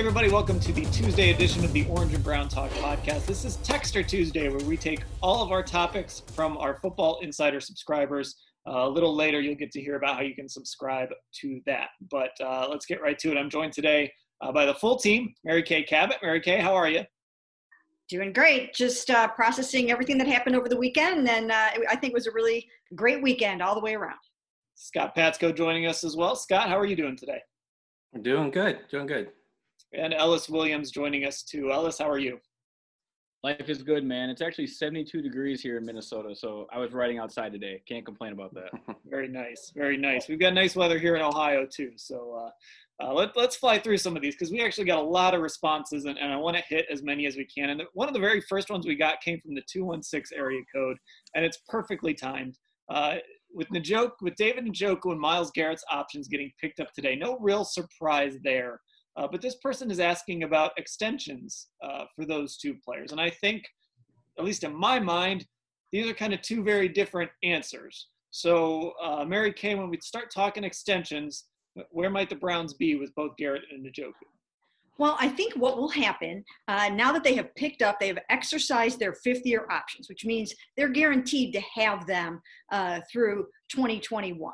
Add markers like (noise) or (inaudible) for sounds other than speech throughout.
Everybody, welcome to the Tuesday edition of the Orange and Brown Talk podcast. This is Texter Tuesday, where we take all of our topics from our Football Insider subscribers. Uh, a little later, you'll get to hear about how you can subscribe to that. But uh, let's get right to it. I'm joined today uh, by the full team Mary Kay Cabot. Mary Kay, how are you? Doing great. Just uh, processing everything that happened over the weekend. And uh, I think it was a really great weekend all the way around. Scott Patsko joining us as well. Scott, how are you doing today? I'm doing good. Doing good and Ellis Williams joining us too. Ellis, how are you? Life is good, man. It's actually 72 degrees here in Minnesota, so I was riding outside today. Can't complain about that. (laughs) very nice, very nice. We've got nice weather here in Ohio too, so uh, uh, let, let's fly through some of these because we actually got a lot of responses, and, and I want to hit as many as we can. And one of the very first ones we got came from the 216 area code, and it's perfectly timed. Uh, with Njoku, with David Njoku and Myles Garrett's options getting picked up today, no real surprise there. Uh, but this person is asking about extensions uh, for those two players. And I think, at least in my mind, these are kind of two very different answers. So, uh, Mary Kay, when we start talking extensions, where might the Browns be with both Garrett and Njoku? Well, I think what will happen uh, now that they have picked up, they have exercised their fifth year options, which means they're guaranteed to have them uh, through 2021.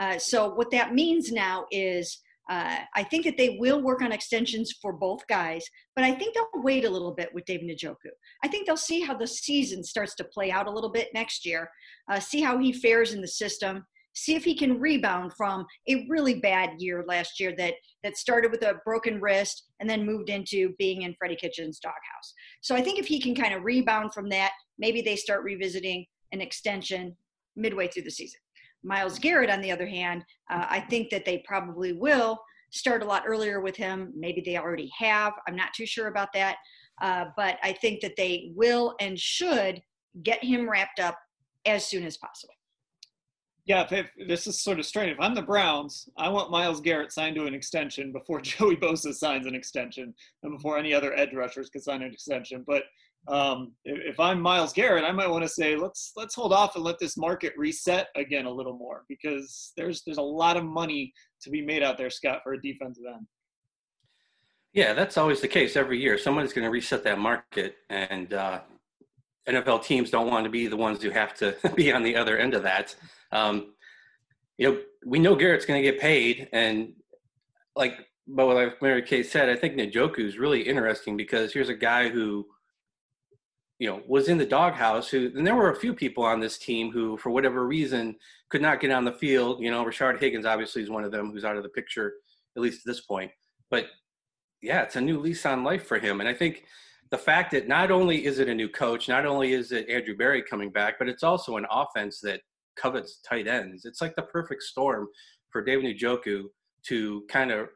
Uh, so, what that means now is uh, I think that they will work on extensions for both guys, but I think they'll wait a little bit with David Njoku. I think they'll see how the season starts to play out a little bit next year, uh, see how he fares in the system, see if he can rebound from a really bad year last year that that started with a broken wrist and then moved into being in Freddie Kitchens' doghouse. So I think if he can kind of rebound from that, maybe they start revisiting an extension midway through the season. Myles Garrett, on the other hand, uh, I think that they probably will start a lot earlier with him. Maybe they already have. I'm not too sure about that. Uh, but I think that they will and should get him wrapped up as soon as possible. Yeah, if, if, this is sort of strange. If I'm the Browns, I want Myles Garrett signed to an extension before (laughs) Joey Bosa signs an extension and before any other edge rushers can sign an extension. But um, if, I'm Myles Garrett, I might want to say let's let's hold off and let this market reset again a little more because there's there's a lot of money to be made out there, Scott, for a defensive end. Yeah, that's always the case every year. Someone's going to reset that market, and uh, NFL teams don't want to be the ones who have to (laughs) be on the other end of that. Um, you know, we know Garrett's going to get paid, and like, but like Mary Kay said, I think Njoku is really interesting because here's a guy who you know was in the doghouse who and there were a few people on this team who for whatever reason could not get on the field. You know Rashard Higgins obviously is one of them who's out of the picture at least at this point. But yeah it's a new lease on life for him. And i think the fact that not only is it a new coach not only is it andrew berry coming back but it's also an offense that covets tight ends. It's like the perfect storm for david Njoku to kind of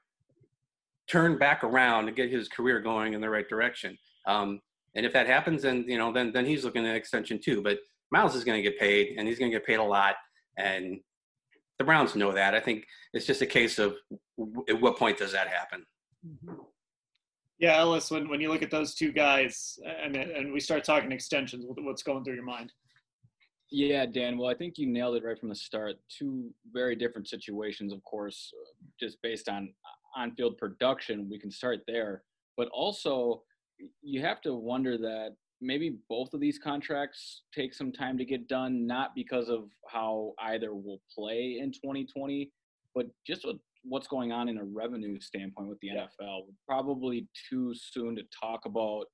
turn back around and get his career going in the right direction. Um, and if that happens, then you know, then then he's looking at an extension too. But Myles is going to get paid, and he's going to get paid a lot. And the Browns know that. I think it's just a case of at what point does that happen. Mm-hmm. Yeah, Ellis, when, when you look at those two guys and, and we start talking extensions, what's going through your mind? Yeah, Dan. Well, I think you nailed it right from the start. Two very different situations, of course, just based on on field production. We can start there. But also, you have to wonder that maybe both of these contracts take some time to get done, not because of how either will play in 2020, but just with what's going on in a revenue standpoint with the yeah. NFL. Probably too soon to talk about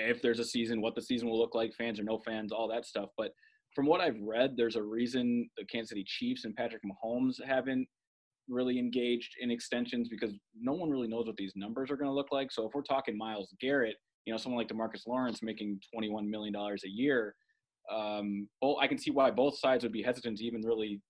if there's a season, what the season will look like, fans or no fans, all that stuff. But from what I've read, there's a reason the Kansas City Chiefs and Patrick Mahomes haven't really engaged in extensions because no one really knows what these numbers are going to look like. So if we're talking Myles Garrett, you know someone like Demarcus Lawrence making 21 million dollars a year. Um, both, I can see why both sides would be hesitant to even really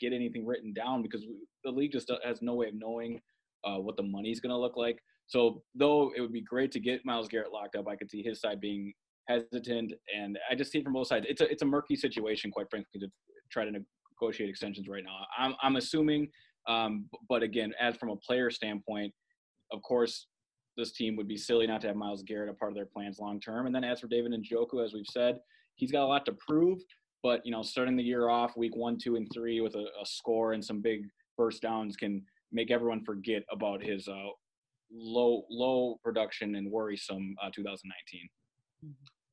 get anything written down because the league just has no way of knowing uh, what the money is going to look like. So though it would be great to get Myles Garrett locked up, I could see his side being hesitant, and I just see it from both sides. It's a it's a murky situation, quite frankly, to try to negotiate extensions right now. I'm I'm assuming, um, but again, as from a player standpoint, of course, this team would be silly not to have Myles Garrett a part of their plans long term. And then as for David Njoku, as we've said, he's got a lot to prove. But you know, starting the year off week one, two, and three with a, a score and some big first downs can make everyone forget about his uh, low low production and worrisome uh, 2019.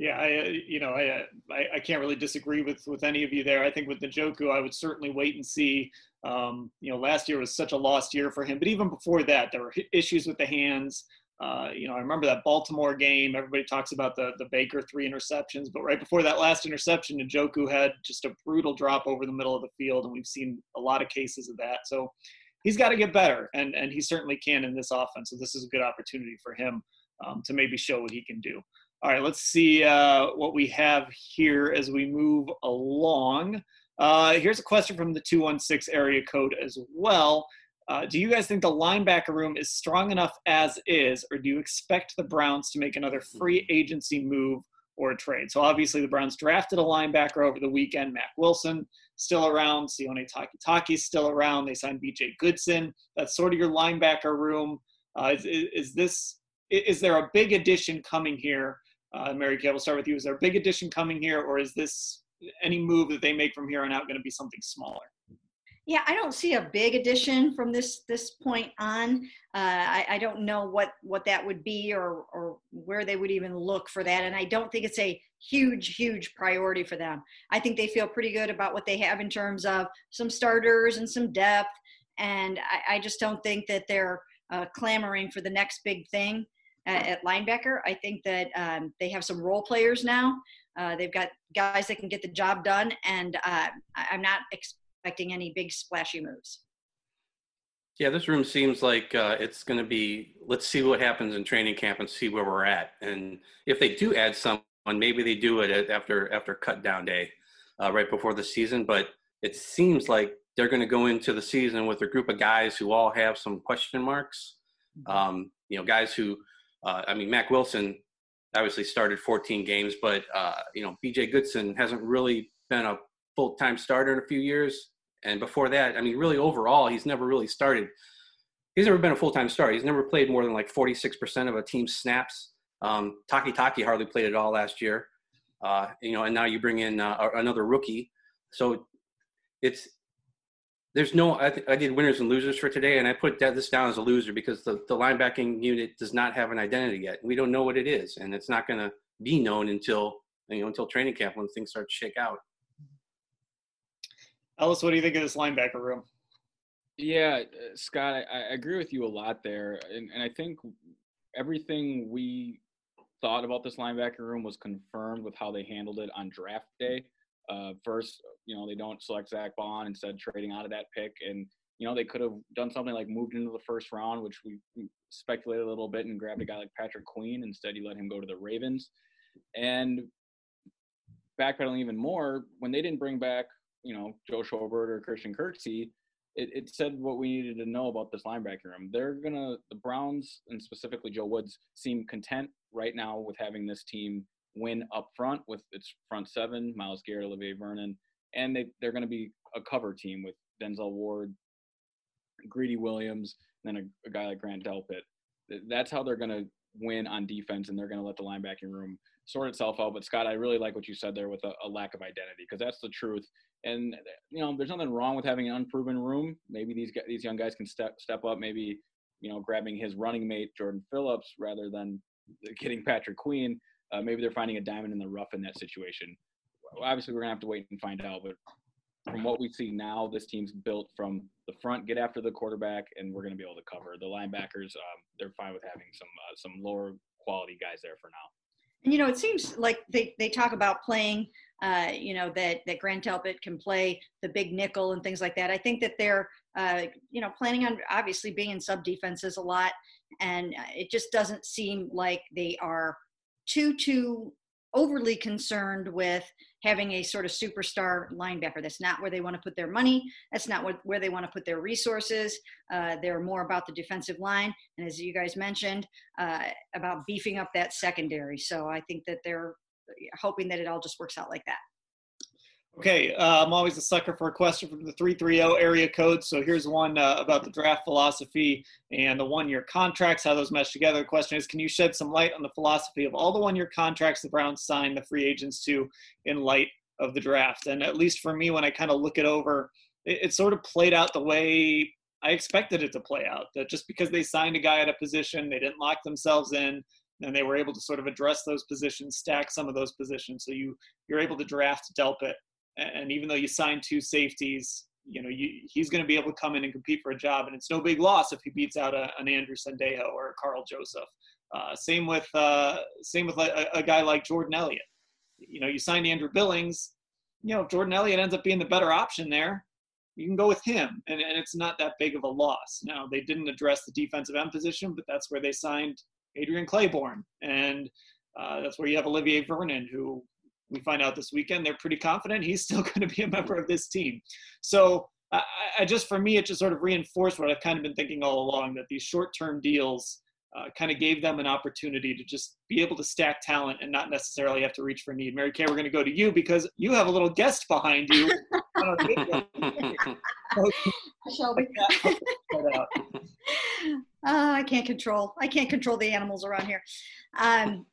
Yeah, I uh, you know I, I, I can't really disagree with with any of you there. I think with Njoku, I would certainly wait and see. Um, you know, last year was such a lost year for him, but even before that, there were issues with the hands. Uh, you know, I remember that Baltimore game. Everybody talks about the the Baker three interceptions, but right before that last interception, Njoku had just a brutal drop over the middle of the field, and we've seen a lot of cases of that. So he's got to get better, and and he certainly can in this offense. So this is a good opportunity for him um, to maybe show what he can do. All right, let's see uh, what we have here as we move along. Uh, here's a question from the 216 area code as well. Uh, do you guys think the linebacker room is strong enough as is, or do you expect the Browns to make another free agency move or a trade? So obviously the Browns drafted a linebacker over the weekend. Mack Wilson still around. Sione Takitaki still around. They signed B.J. Goodson. That's sort of your linebacker room. Uh, is, is, this is there a big addition coming here? Uh, Mary Kay, we'll start with you. Is there a big addition coming here, or is this any move that they make from here on out going to be something smaller? Yeah, I don't see a big addition from this this point on. Uh, I, I, don't know what what that would be or or where they would even look for that, and I don't think it's a huge huge priority for them. I think they feel pretty good about what they have in terms of some starters and some depth, and I, I just don't think that they're uh, clamoring for the next big thing at, at linebacker. I think that um, they have some role players now. Uh, they've got guys that can get the job done, and uh, I'm not expecting any big splashy moves. Yeah, this room seems like uh, it's going to be. Let's see what happens in training camp and see where we're at. And if they do add someone, maybe they do it after after cut down day, uh, right before the season. But it seems like they're going to go into the season with a group of guys who all have some question marks. Mm-hmm. Um, you know, guys who uh, I mean, Mack Wilson obviously started 14 games, but uh, you know, B.J. Goodson hasn't really been a full-time starter in a few years. And before that, I mean, really overall, he's never really started. He's never been a full-time starter. He's never played more than like 46% of a team's snaps. Um, Takitaki hardly played at all last year. Uh, you know, and now you bring in uh, another rookie. So it's there's no I, th- I, did winners and losers for today and i put that, this down as a loser because the, the linebacking unit does not have an identity yet. We don't know what it is and it's not going to be known until you know until training camp when things start to shake out. Ellis what do you think of this linebacker room? Yeah uh, scott I, I, agree with you a lot there and, and i think everything we thought about this linebacker room was confirmed with how they handled it on draft day uh, first, you know, they don't select Zack Baun, instead trading out of that pick. And, you know, they could have done something like moved into the first round, which we speculated a little bit and grabbed a guy like Patrick Queen. Instead, you let him go to the Ravens. And backpedaling even more, when they didn't bring back, you know, Joe Schobert or Christian Kirksey, it, it said what we needed to know about this linebacker room. They're gonna the Browns and specifically Joe Woods seem content right now with having this team win up front with its front seven, Myles Garrett, Olivier Vernon, and they, they're going to be a cover team with Denzel Ward, Greedy Williams, and then a, a guy like Grant Delpit. That's how they're going to win on defense, and they're going to let the linebacking room sort itself out. But Scott, I really like what you said there with a, a lack of identity because that's the truth. And you know, there's nothing wrong with having an unproven room. Maybe these guys, these young guys can step step up. Maybe you know, grabbing his running mate Jordan Phillips rather than getting Patrick Queen uh, maybe they're finding a diamond in the rough in that situation. Obviously, we're gonna have to wait and find out. But from what we see now, this team's built from the front, get after the quarterback, and we're gonna be able to cover the linebackers. Um, they're fine with having some uh, some lower quality guys there for now. And you know, it seems like they, they talk about playing, uh, you know, that that Grant Delpit can play the big nickel and things like that. I think that they're, uh, you know, planning on obviously being in sub defenses a lot, and it just doesn't seem like they are too too overly concerned with having a sort of superstar linebacker. That's not where they want to put their money. That's not what, where they want to put their resources. Uh, they're more about the defensive line, and as you guys mentioned, uh, about beefing up that secondary. So I think that they're hoping that it all just works out like that. Okay, uh, I'm always a sucker for a question from the 330 area code. So here's one uh, about the draft philosophy and the one year contracts, how those mesh together. The question is Can you shed some light on the philosophy of all the one year contracts the Browns signed the free agents to in light of the draft? And at least for me, when I kind of look it over, it, it sort of played out the way I expected it to play out. That just because they signed a guy at a position, they didn't lock themselves in and they were able to sort of address those positions, stack some of those positions. So you you're able to draft Delpit and even though you sign two safeties, you know you, he's going to be able to come in and compete for a job, and it's no big loss if he beats out a, an Andrew Sendejo or a Karl Joseph. Uh, same with uh, same with a, a, guy like Jordan Elliott. You know, you signed Andrew Billings. You know, if Jordan Elliott ends up being the better option there, you can go with him, and, and it's not that big of a loss. Now they didn't address the defensive end position, but that's where they signed Adrian Clayborn, and uh, that's where you have Olivier Vernon, who we find out this weekend they're pretty confident he's still (laughs) going to be a member of this team. So I, I, just, for me, it just sort of reinforced what I've kind of been thinking all along that these short-term deals uh, kind of gave them an opportunity to just be able to stack talent and not necessarily have to reach for need. Mary Kay, we're going to go to you because you have a little guest behind you. (laughs) Shelby. uh, (laughs) I can't control. I can't control the animals around here. Um,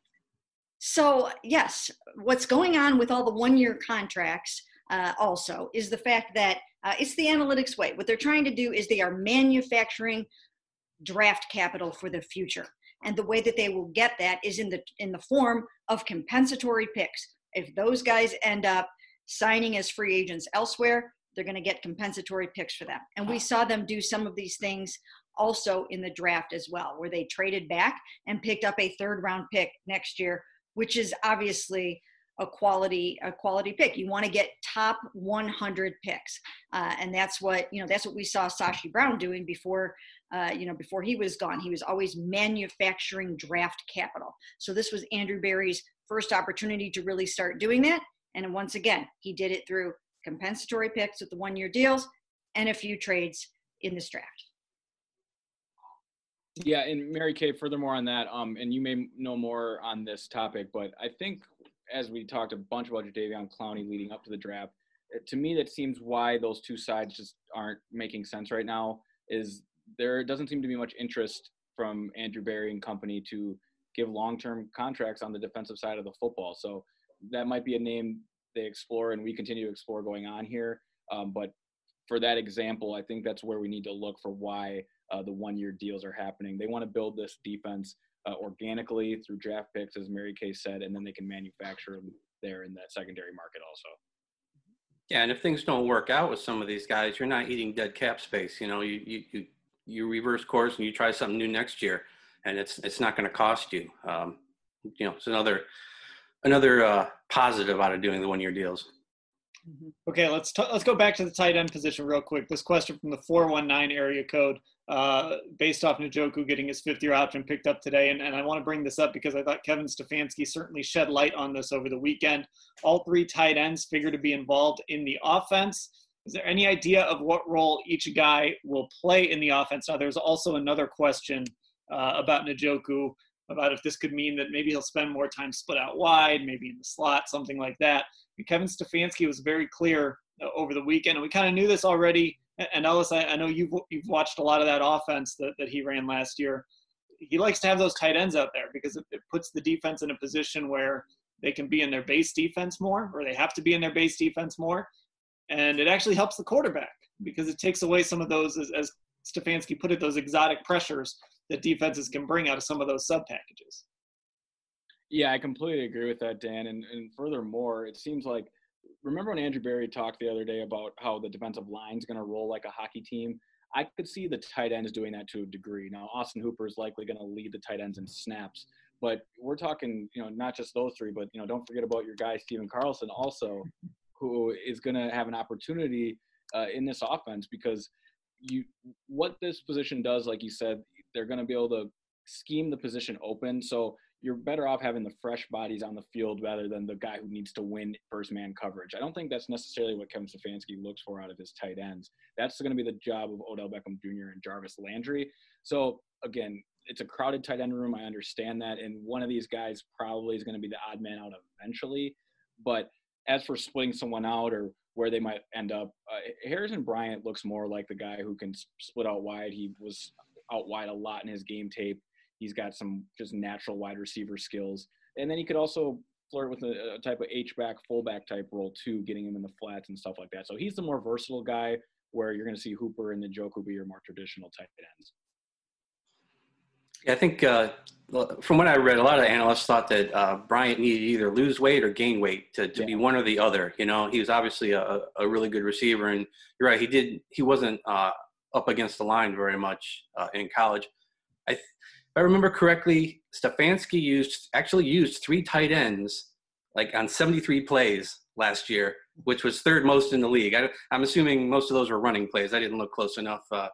so, yes, what's going on with all the one year contracts uh, also is the fact that uh, it's the analytics way. What they're trying to do is they are manufacturing draft capital for the future. And the way that they will get that is in the in the form of compensatory picks. If those guys end up signing as free agents elsewhere, they're going to get compensatory picks for them. And we saw them do some of these things also in the draft as well, where they traded back and picked up a third round pick next year which is obviously a quality a quality pick. You want to get top 100 picks, uh, and that's what you know. That's what we saw Sashi Brown doing before. Uh, you know, before he was gone, he was always manufacturing draft capital. So this was Andrew Berry's first opportunity to really start doing that. And once again, he did it through compensatory picks with the one-year deals and a few trades in this draft. Yeah, and Mary Kay, furthermore on that, um, and you may know more on this topic, but I think as we talked a bunch about Jadeveon Clowney leading up to the draft, to me that seems why those two sides just aren't making sense right now. Is there doesn't seem to be much interest from Andrew Berry and company to give long-term contracts on the defensive side of the football. So that might be a name they explore, and we continue to explore going on here. Um, but for that example, I think that's where we need to look for why uh, the one year deals are happening. They want to build this defense uh, organically through draft picks, as Mary Kay said, and then they can manufacture them there in that secondary market also. Yeah, and if things don't work out with some of these guys, you're not eating dead cap space. You know, you you you, you reverse course and you try something new next year, and it's it's not going to cost you. Um, you know, it's another another uh, positive out of doing the one year deals. Mm-hmm. Okay, let's t- let's go back to the tight end position real quick. This question from the 419 area code uh, based off Njoku getting his fifth year option picked up today. And, and I want to bring this up because I thought Kevin Stefanski certainly shed light on this over the weekend. All three tight ends figure to be involved in the offense. Is there any idea of what role each guy will play in the offense? Now, there's also another question uh, about Njoku, about if this could mean that maybe he'll spend more time split out wide, maybe in the slot, something like that. And Kevin Stefanski was very clear uh, over the weekend, and we kind of knew this already and Ellis, I, I, know you've you've watched a lot of that offense that, that he ran last year. He likes to have those tight ends out there because it, it puts the defense in a position where they can be in their base defense more, or they have to be in their base defense more, and it actually helps the quarterback because it takes away some of those, as, as Stefanski put it, those exotic pressures that defenses can bring out of some of those sub packages. Yeah, I completely agree with that, Dan. And, and furthermore, it seems like remember when Andrew Berry talked the other day about how the defensive line's going to roll like a hockey team? I could see the tight ends doing that to a degree. Now, Austin Hooper is likely going to lead the tight ends in snaps, but we're talking, you know, not just those three, but you know, don't forget about your guy Stephen Carlson also, who is going to have an opportunity uh, in this offense because you what this position does, like you said, they're going to be able to scheme the position open. So you're better off having the fresh bodies on the field rather than the guy who needs to win first man coverage. I don't think that's necessarily what Kevin Stefanski looks for out of his tight ends. That's going to be the job of Odell Beckham Jr. and Jarvis Landry. So again, it's a crowded tight end room. I understand that, and one of these guys probably is going to be the odd man out eventually. But as for splitting someone out or where they might end up, uh, Harrison Bryant looks more like the guy who can split out wide. He was out wide a lot in his game tape. He's got some just natural wide receiver skills, and then he could also flirt with a, a type of H back, fullback type role too, getting him in the flats and stuff like that. So he's the more versatile guy. Where you're going to see Hooper and Njoku be your more traditional tight ends. Yeah, I think uh, from what I read, a lot of analysts thought that uh, Bryant needed either lose weight or gain weight to, to yeah. be one or the other. You know, he was obviously a, a really good receiver, and you're right. He did. He wasn't uh, up against the line very much uh, in college. I, if I remember correctly, Stefanski used actually used three tight ends like on 73 plays last year, which was third most in the league. I, am assuming most of those were running plays. I didn't look close enough uh,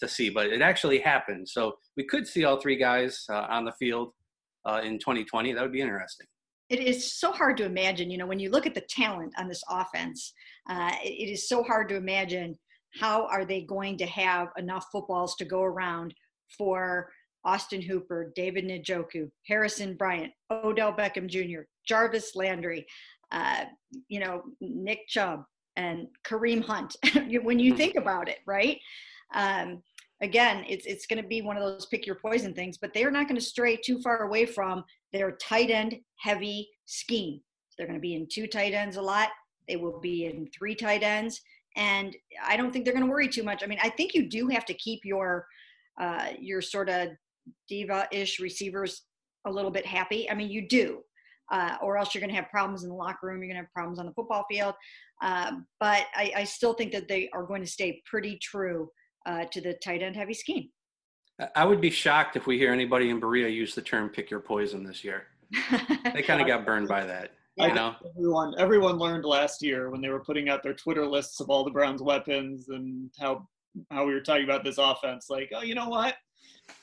to see, but it actually happened. So we could see all three guys uh, on the field uh, in 2020. That would be interesting. It is so hard to imagine, you know, when you look at the talent on this offense, uh, it is so hard to imagine how are they going to have enough footballs to go around for Austin Hooper, David Njoku, Harrison Bryant, Odell Beckham Jr., Jarvis Landry, uh, you know, Nick Chubb, and Kareem Hunt. (laughs) when you hmm. think about it, right? Um, again, it's it's going to be one of those pick your poison things, but they're not going to stray too far away from their tight end heavy scheme. So they're going to be in two tight ends a lot. They will be in three tight ends, and I don't think they're going to worry too much. I mean, I think you do have to keep your uh, your sort of diva-ish receivers a little bit happy. I mean, you do. Uh, or else you're going to have problems in the locker room. You're going to have problems on the football field. Uh, but I, I, still think that they are going to stay pretty true uh, to the tight end heavy scheme. I would be shocked if we hear anybody in Berea use the term "pick your poison" this year. (laughs) they kind of got burned by that. Yeah. You know, everyone everyone learned last year when they were putting out their Twitter lists of all the Browns' weapons and how how we were talking about this offense. Like, oh, you know what?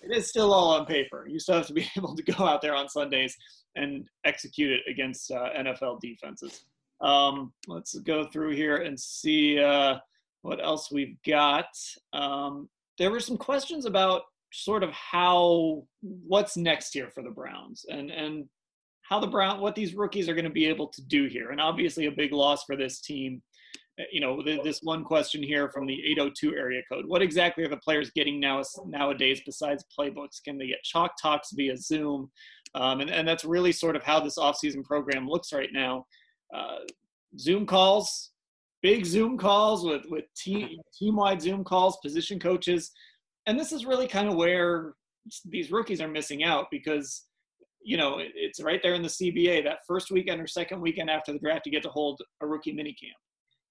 It is still all on paper. You still have to be (laughs) able to go out there on Sundays and execute it against uh, NFL defenses. Um, let's go through here and see. Uh, what else we've got? Um, there were some questions about sort of how what's next here for the Browns and and how the Brown what these rookies are going to be able to do here. And obviously a big loss for this team. Uh, you know, this one question here from the 802 area code. What exactly are the players getting now nowadays besides playbooks? Can they get chalk talks via Zoom? Um, and, and that's really sort of how this offseason program looks right now. Uh, Zoom calls, big Zoom calls with with team team wide Zoom calls, position coaches, and this is really kind of where these rookies are missing out because you know it's right there in the CBA that first weekend or second weekend after the draft you get to hold a rookie minicamp.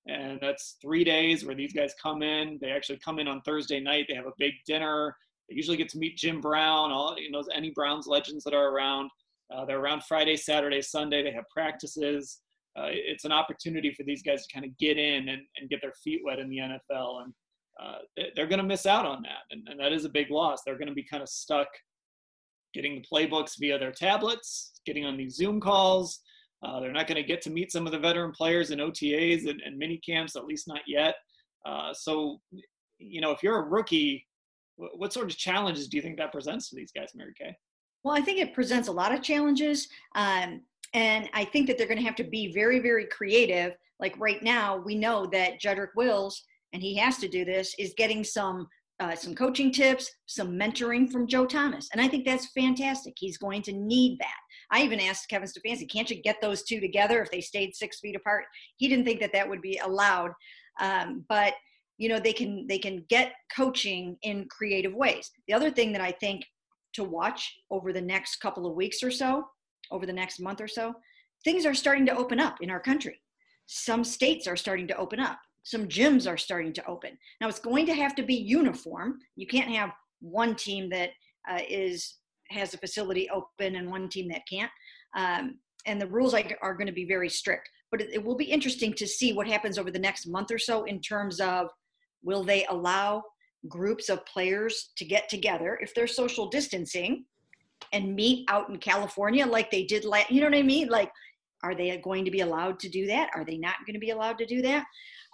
And that's three days where these guys come in. They actually come in on Thursday night. They have a big dinner. They usually get to meet Jim Brown, all you know, any Browns legends that are around. Uh, they're around Friday, Saturday, Sunday. They have practices uh, it's an opportunity for these guys to kind of get in and, and get their feet wet in the NFL. And uh, they're going to miss out on that. And, and that is a big loss. They're going to be kind of stuck getting the playbooks via their tablets, getting on these Zoom calls. Uh, they're not going to get to meet some of the veteran players in OTAs and, and mini camps, at least not yet. Uh, so, you know, if you're a rookie, what sort of challenges do you think that presents to these guys, Mary Kay? Well, I think it presents a lot of challenges. Um, and I think that they're going to have to be very, very creative. Like right now, we know that Jedrick Wills, and he has to do this, is getting some uh, some coaching tips, some mentoring from Joe Thomas, and I think that's fantastic. He's going to need that. I even asked Kevin Stefanski, "Can't you get those two together if they stayed six feet apart?" He didn't think that that would be allowed, um, but you know they can they can get coaching in creative ways. The other thing that I think to watch over the next couple of weeks or so over the next month or so, things are starting to open up in our country. Some states are starting to open up. Some gyms are starting to open. Now it's going to have to be uniform. You can't have one team that uh, is has a facility open and one team that can't. Um, and the rules are going to be very strict. But it, it will be interesting to see what happens over the next month or so in terms of will they allow groups of players to get together if they're social distancing and meet out in California like they did last. You know what I mean? Like, are they going to be allowed to do that? Are they not going to be allowed to do that?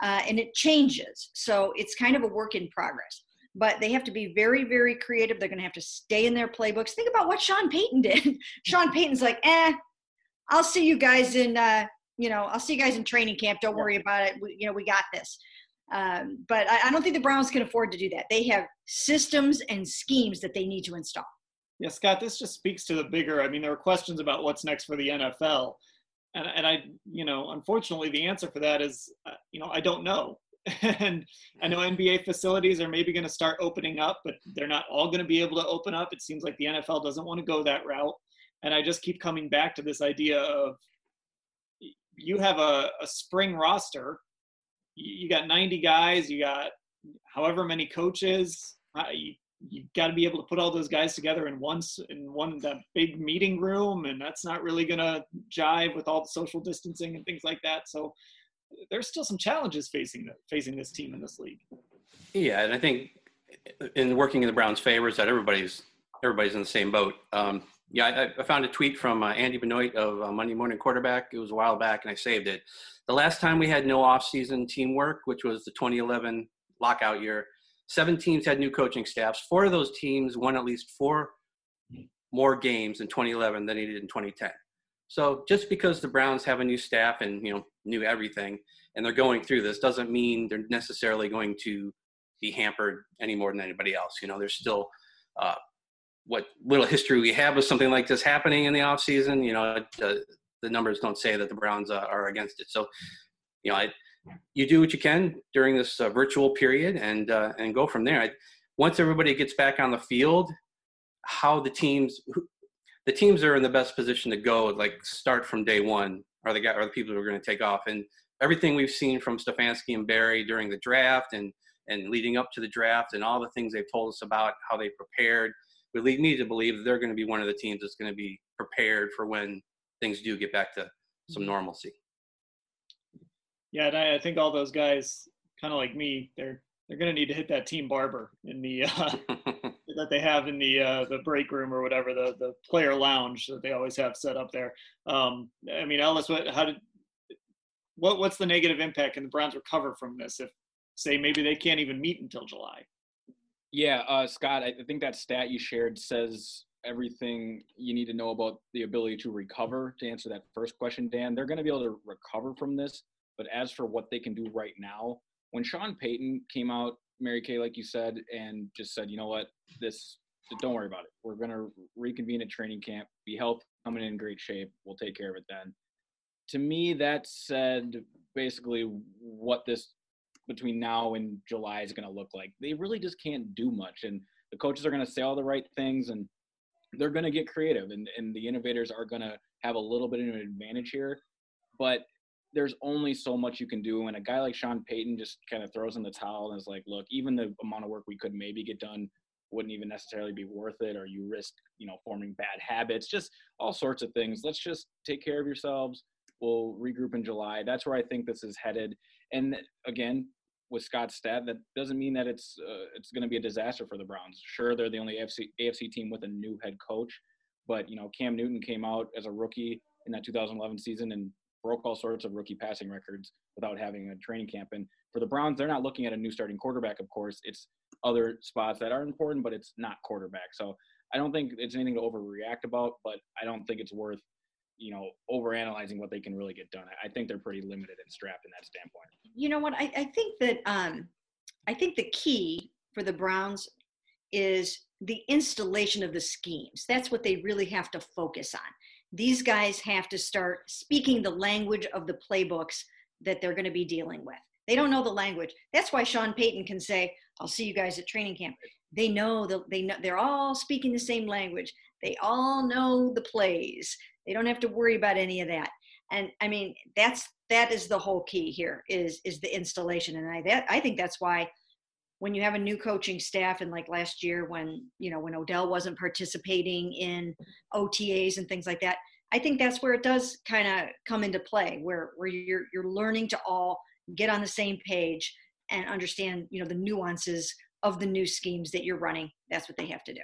Uh, and it changes. So it's kind of a work in progress. But they have to be very, very creative. They're going to have to stay in their playbooks. Think about what Sean Payton did. (laughs) Sean Payton's like, eh, I'll see you guys in, uh, you know, I'll see you guys in training camp. Don't worry about it. We, you know, we got this. Um, but I, I don't think the Browns can afford to do that. They have systems and schemes that they need to install. Yeah, Scott, this just speaks to the bigger. I mean, there were questions about what's next for the NFL, and and I, you know, unfortunately, the answer for that is, uh, you know, I don't know. (laughs) and I know NBA facilities are maybe going to start opening up, but they're not all going to be able to open up. It seems like the NFL doesn't want to go that route, and I just keep coming back to this idea of you have a, a spring roster, you got 90 guys, you got however many coaches. Uh, you you got to be able to put all those guys together in one in one that big meeting room and that's not really going to jive with all the social distancing and things like that. So there's still some challenges facing the, facing this team in this league. Yeah and i think in working in the browns favors that everybody's everybody's in the same boat. Um, yeah I, I, found a tweet from uh, andy benoit of uh, monday morning quarterback. It was a while back and i saved it. The last time we had no off-season teamwork which was the 2011 lockout year Seven teams had new coaching staffs. Four of those teams won at least four more games in 2011 than they did in 2010. So just because the Browns have a new staff and you know new everything and they're going through this doesn't mean they're necessarily going to be hampered any more than anybody else. You know, there's still uh, what little history we have with something like this happening in the off season. You know, uh, the numbers don't say that the Browns uh, are against it. So, you know, I, you do what you can during this uh, virtual period and uh, and go from there. I, once everybody gets back on the field, how the teams the teams are in the best position to go like start from day one are the guy are the people who are going to take off and everything we've seen from Stefanski and Berry during the draft and and leading up to the draft and all the things they've told us about how they prepared would lead me to believe that they're going to be one of the teams that's going to be prepared for when things do get back to some mm-hmm. normalcy. Yeah, and I, I think all those guys, kind of like me, they're they're going to need to hit that team barber in the uh, (laughs) (laughs) that they have in the uh, the break room or whatever the the player lounge that they always have set up there. Um, I mean, Ellis, what how did what what's the negative impact can the Browns recover from this if say maybe they can't even meet until July? Yeah, uh, Scott, I think that stat you shared says everything you need to know about the ability to recover. To answer that first question, Dan, they're going to be able to recover from this but as for what they can do right now, when Sean Payton came out, Mary Kay, like you said, and just said, you know what, this, don't worry about it. We're going to reconvene at training camp, be healthy, coming in great shape. We'll take care of it then. To me, that said basically what this between now and July is going to look like. They really just can't do much. And the coaches are going to say all the right things and they're going to get creative and, and the innovators are going to have a little bit of an advantage here. But there's only so much you can do. And a guy like Sean Payton just kind of throws in the towel and is like, look, even the amount of work we could maybe get done wouldn't even necessarily be worth it, or you risk, you know, forming bad habits, just all sorts of things. Let's just take care of yourselves. We'll regroup in July. That's where I think this is headed. And again, with Scott's stat, that doesn't mean that it's uh, it's going to be a disaster for the Browns. Sure, they're the only AFC AFC team with a new head coach, but you know Cam Newton came out as a rookie in that 2011 season and broke all sorts of rookie passing records without having a training camp. And for the Browns, they're not looking at a new starting quarterback, of course. It's other spots that are important, but it's not quarterback. So I don't think it's anything to overreact about, but I don't think it's worth, you know, overanalyzing what they can really get done. I think they're pretty limited and strapped in that standpoint. You know what? I, I think that um, I think the key for the Browns is the installation of the schemes. That's what they really have to focus on these guys have to start speaking the language of the playbooks that they're going to be dealing with. They don't know the language. That's why Sean Payton can say, "I'll see you guys at training camp." They know that they know they're all speaking the same language. They all know the plays. They don't have to worry about any of that. And I mean, that's that is the whole key here is is the installation. And I that I think that's why when you have a new coaching staff and like last year when you know when odell wasn't participating in otas and things like that i think that's where it does kind of come into play where where you're you're learning to all get on the same page and understand you know the nuances of the new schemes that you're running that's what they have to do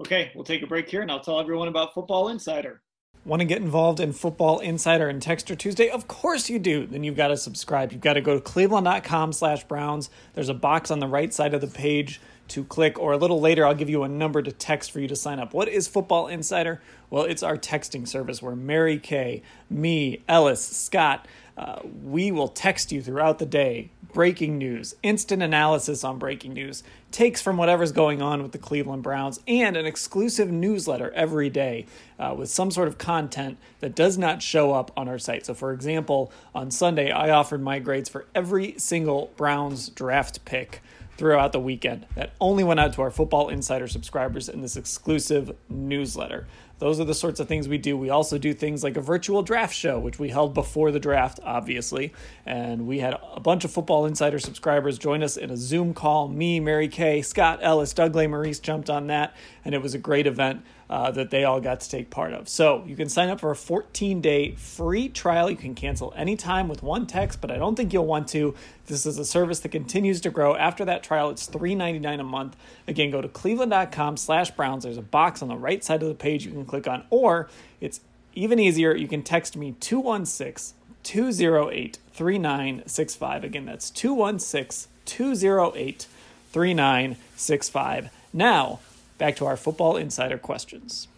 Okay, we'll take a break here and I'll tell everyone about Football Insider. Want to get involved in Football Insider and Texter Tuesday? Of course you do. Then you've got to subscribe. You've got to go to cleveland.com slash Browns. There's a box on the right side of the page to click, or a little later, I'll give you a number to text for you to sign up. What is Football Insider? Well, it's our texting service where Mary Kay, me, Ellis, Scott, uh, we will text you throughout the day breaking news, instant analysis on breaking news, takes from whatever's going on with the Cleveland Browns, and an exclusive newsletter every day uh, with some sort of content that does not show up on our site. So, for example, on Sunday, I offered my grades for every single Browns draft pick throughout the weekend that only went out to our Football Insider subscribers in this exclusive newsletter. Those are the sorts of things we do. We also do things like a virtual draft show, which we held before the draft, obviously. And we had a bunch of Football Insider subscribers join us in a Zoom call. Me, Mary Kay, Scott Ellis, Doug Lesmerises jumped on that, and it was a great event uh, that they all got to take part of. So you can sign up for a 14 day free trial. You can cancel anytime with one text, but I don't think you'll want to. This is a service that continues to grow. After that trial, it's $3.99 a month. Again, go to cleveland.com slash Browns. There's a box on the right side of the page you can click on, or it's even easier. You can text me 216 208 3965. Again, that's 216 208 3965. Now, back to our Football Insider questions.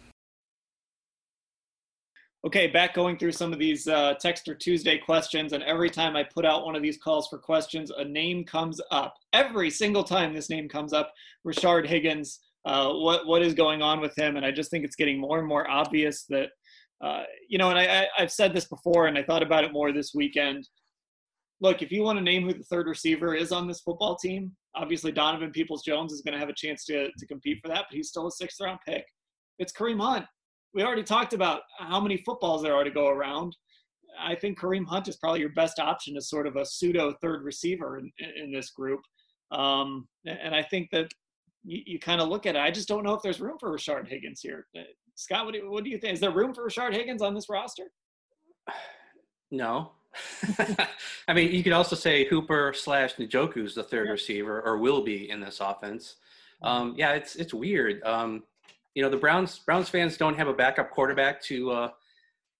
Okay, back going through some of these uh, Texter Tuesday questions, and every time I put out one of these calls for questions, a name comes up. Every single time this name comes up, Rashard Higgins. Uh, what what is going on with him? And I just think it's getting more and more obvious that, uh, you know, and I, I, have said this before, and I thought about it more this weekend. Look, if you want to name who the third receiver is on this football team, obviously Donovan Peoples Jones is going to have a chance to to compete for that, but he's still a sixth round pick. It's Kareem Hunt we already talked about how many footballs there are to go around. I think Kareem Hunt is probably your best option as sort of a pseudo third receiver in, in this group. Um, and I think that you, you kind of look at it. I just don't know if there's room for Rashard Higgins here. Uh, Scott, what do, what do you think? Is there room for Rashard Higgins on this roster? No. (laughs) I mean, you could also say Hooper slash Njoku is the third yeah. receiver, or will be in this offense. Mm-hmm. Um, yeah, it's it's weird. Um, you know the Browns Browns fans don't have a backup quarterback to uh,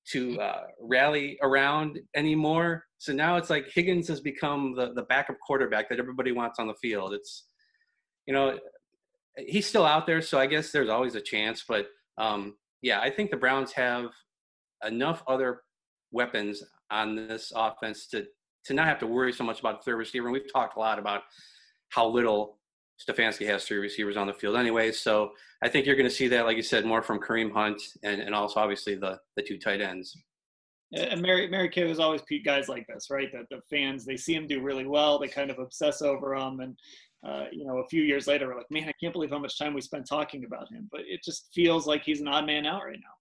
to uh, rally around anymore. So now it's like Higgins has become the the backup quarterback that everybody wants on the field. It's you know he's still out there, so I guess there's always a chance. But um, yeah, I think the Browns have enough other weapons on this offense to to not have to worry so much about the third receiver. And we've talked a lot about how little Stefanski has three receivers on the field anyway. So I think you're going to see that, like you said, more from Kareem Hunt and, and also obviously the, the two tight ends. And Mary Mary Kay has always guys like this, right? That the fans they see him do really well, they kind of obsess over him, and uh, you know, a few years later, we're like, man, I can't believe how much time we spent talking about him. But it just feels like he's an odd man out right now.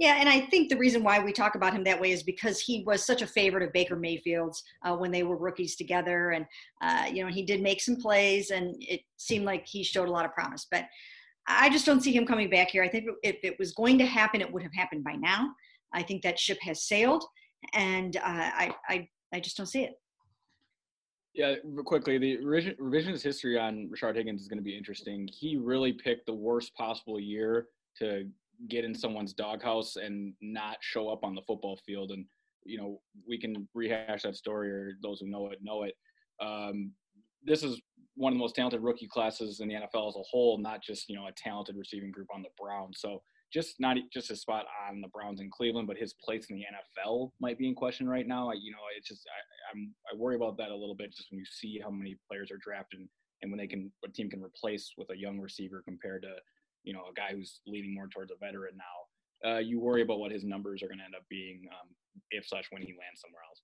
Yeah, and I think the reason why we talk about him that way is because he was such a favorite of Baker Mayfield's uh, when they were rookies together, and uh, you know he did make some plays, and it seemed like he showed a lot of promise. But I just don't see him coming back here. I think if it was going to happen, it would have happened by now. I think that ship has sailed, and uh, I, I I just don't see it. Yeah, quickly, the revisionist history on Rashard Higgins is going to be interesting. He really picked the worst possible year to get in someone's doghouse and not show up on the football field. And you know, we can rehash that story, or those who know it know it. Um, this is one of the most talented rookie classes in the NFL as a whole, not just you know a talented receiving group on the Browns. So just not just a spot on the Browns in Cleveland, but his place in the NFL might be in question right now. I, you know, it's just I, I'm I worry about that a little bit just when you see how many players are drafted and when they can what team can replace with a young receiver compared to you know a guy who's leaning more towards a veteran now. Uh, you worry about what his numbers are going to end up being um, if slash when he lands somewhere else.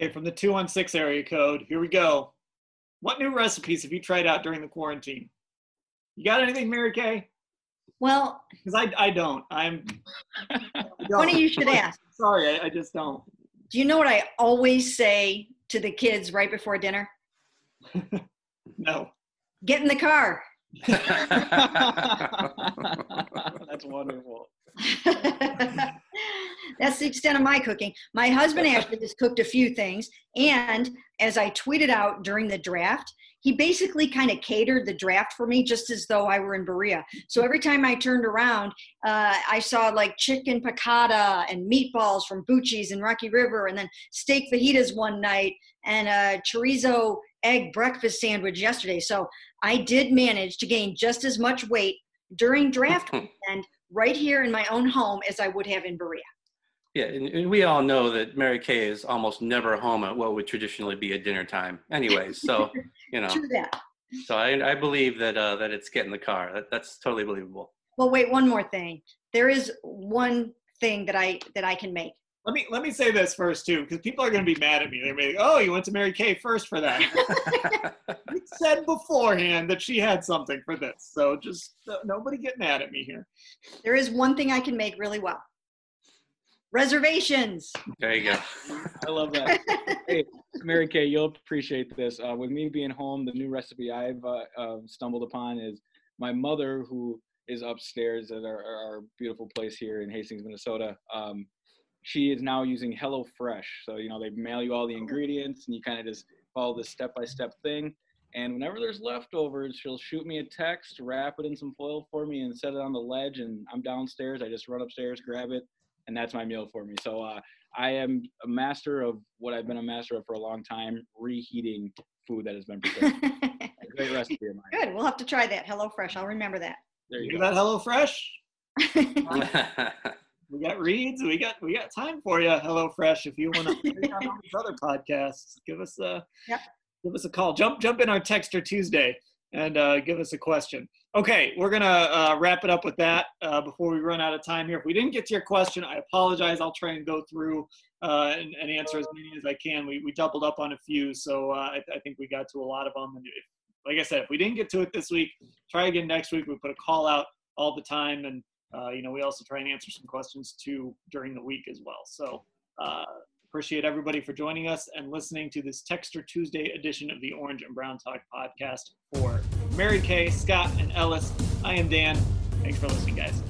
Okay, from the two one six area code, here we go. What new recipes have you tried out during the quarantine? You got anything, Mary Kay? Well, because I, I don't. I'm. (laughs) Funny you should ask. (laughs) Sorry, I, I just don't. Do you know what I always say to the kids right before dinner? (laughs) no. Get in the car. That's wonderful. (laughs) That's the extent of my cooking. My husband actually has cooked a few things. And as I tweeted out during the draft, he basically kind of catered the draft for me just as though I were in Berea. So every time I turned around, uh, I saw like chicken piccata and meatballs from Bucci's in Rocky River, and then steak fajitas one night, and a chorizo egg breakfast sandwich yesterday. So I did manage to gain just as much weight during draft (laughs) weekend right here in my own home as I would have in Berea. Yeah, and, and we all know that Mary Kay is almost never home at what would traditionally be a dinner time, anyways. So (laughs) you know, True that. so I, I believe that uh, that it's getting the car. That, that's totally believable. Well, wait, one more thing. There is one thing that I that I can make. Let me let me say this first too, because people are going to be mad at me. They're going to be like, "Oh, you went to Mary Kay first for that." (laughs) (laughs) we said beforehand that she had something for this, so just uh, nobody get mad at me here. There is one thing I can make really well. Reservations. There you go. (laughs) I love that. hey, Mary Kay, you'll appreciate this. Uh, with me being home, the new recipe I've uh, uh, stumbled upon is my mother, who is upstairs at our, our beautiful place here in Hastings, Minnesota. Um, she is now using HelloFresh. So, you know, they mail you all the ingredients and you kind of just follow this step by step thing. And whenever there's leftovers, she'll shoot me a text, wrap it in some foil for me, and set it on the ledge. And I'm downstairs. I just run upstairs, grab it, and that's my meal for me. So uh, I am a master of what I've been a master of for a long time: reheating food that has been prepared. (laughs) great recipe of mine. Good. We'll have to try that. Hello Fresh. I'll remember that. There you You go. got Hello Fresh. We got reads. We got we got time for you, Hello Fresh. If you want to on these other podcasts, give us a Yep. give us a call. Jump jump in our Texter Tuesday and uh, give us a question. Okay, we're gonna uh, wrap it up with that uh, before we run out of time here. If we didn't get to your question, I apologize. I'll try and go through uh, and, and answer as many as I can. We we doubled up on a few, so uh, I, I think we got to a lot of them. And if, like I said, if we didn't get to it this week, try again next week. We put a call out all the time and uh, you know, we also try and answer some questions too during the week as well. So uh, appreciate everybody for joining us and listening to this Texture Tuesday edition of the Orange and Brown Talk podcast for Mary Kay, Scott, and Ellis. I am Dan. Thanks for listening, guys.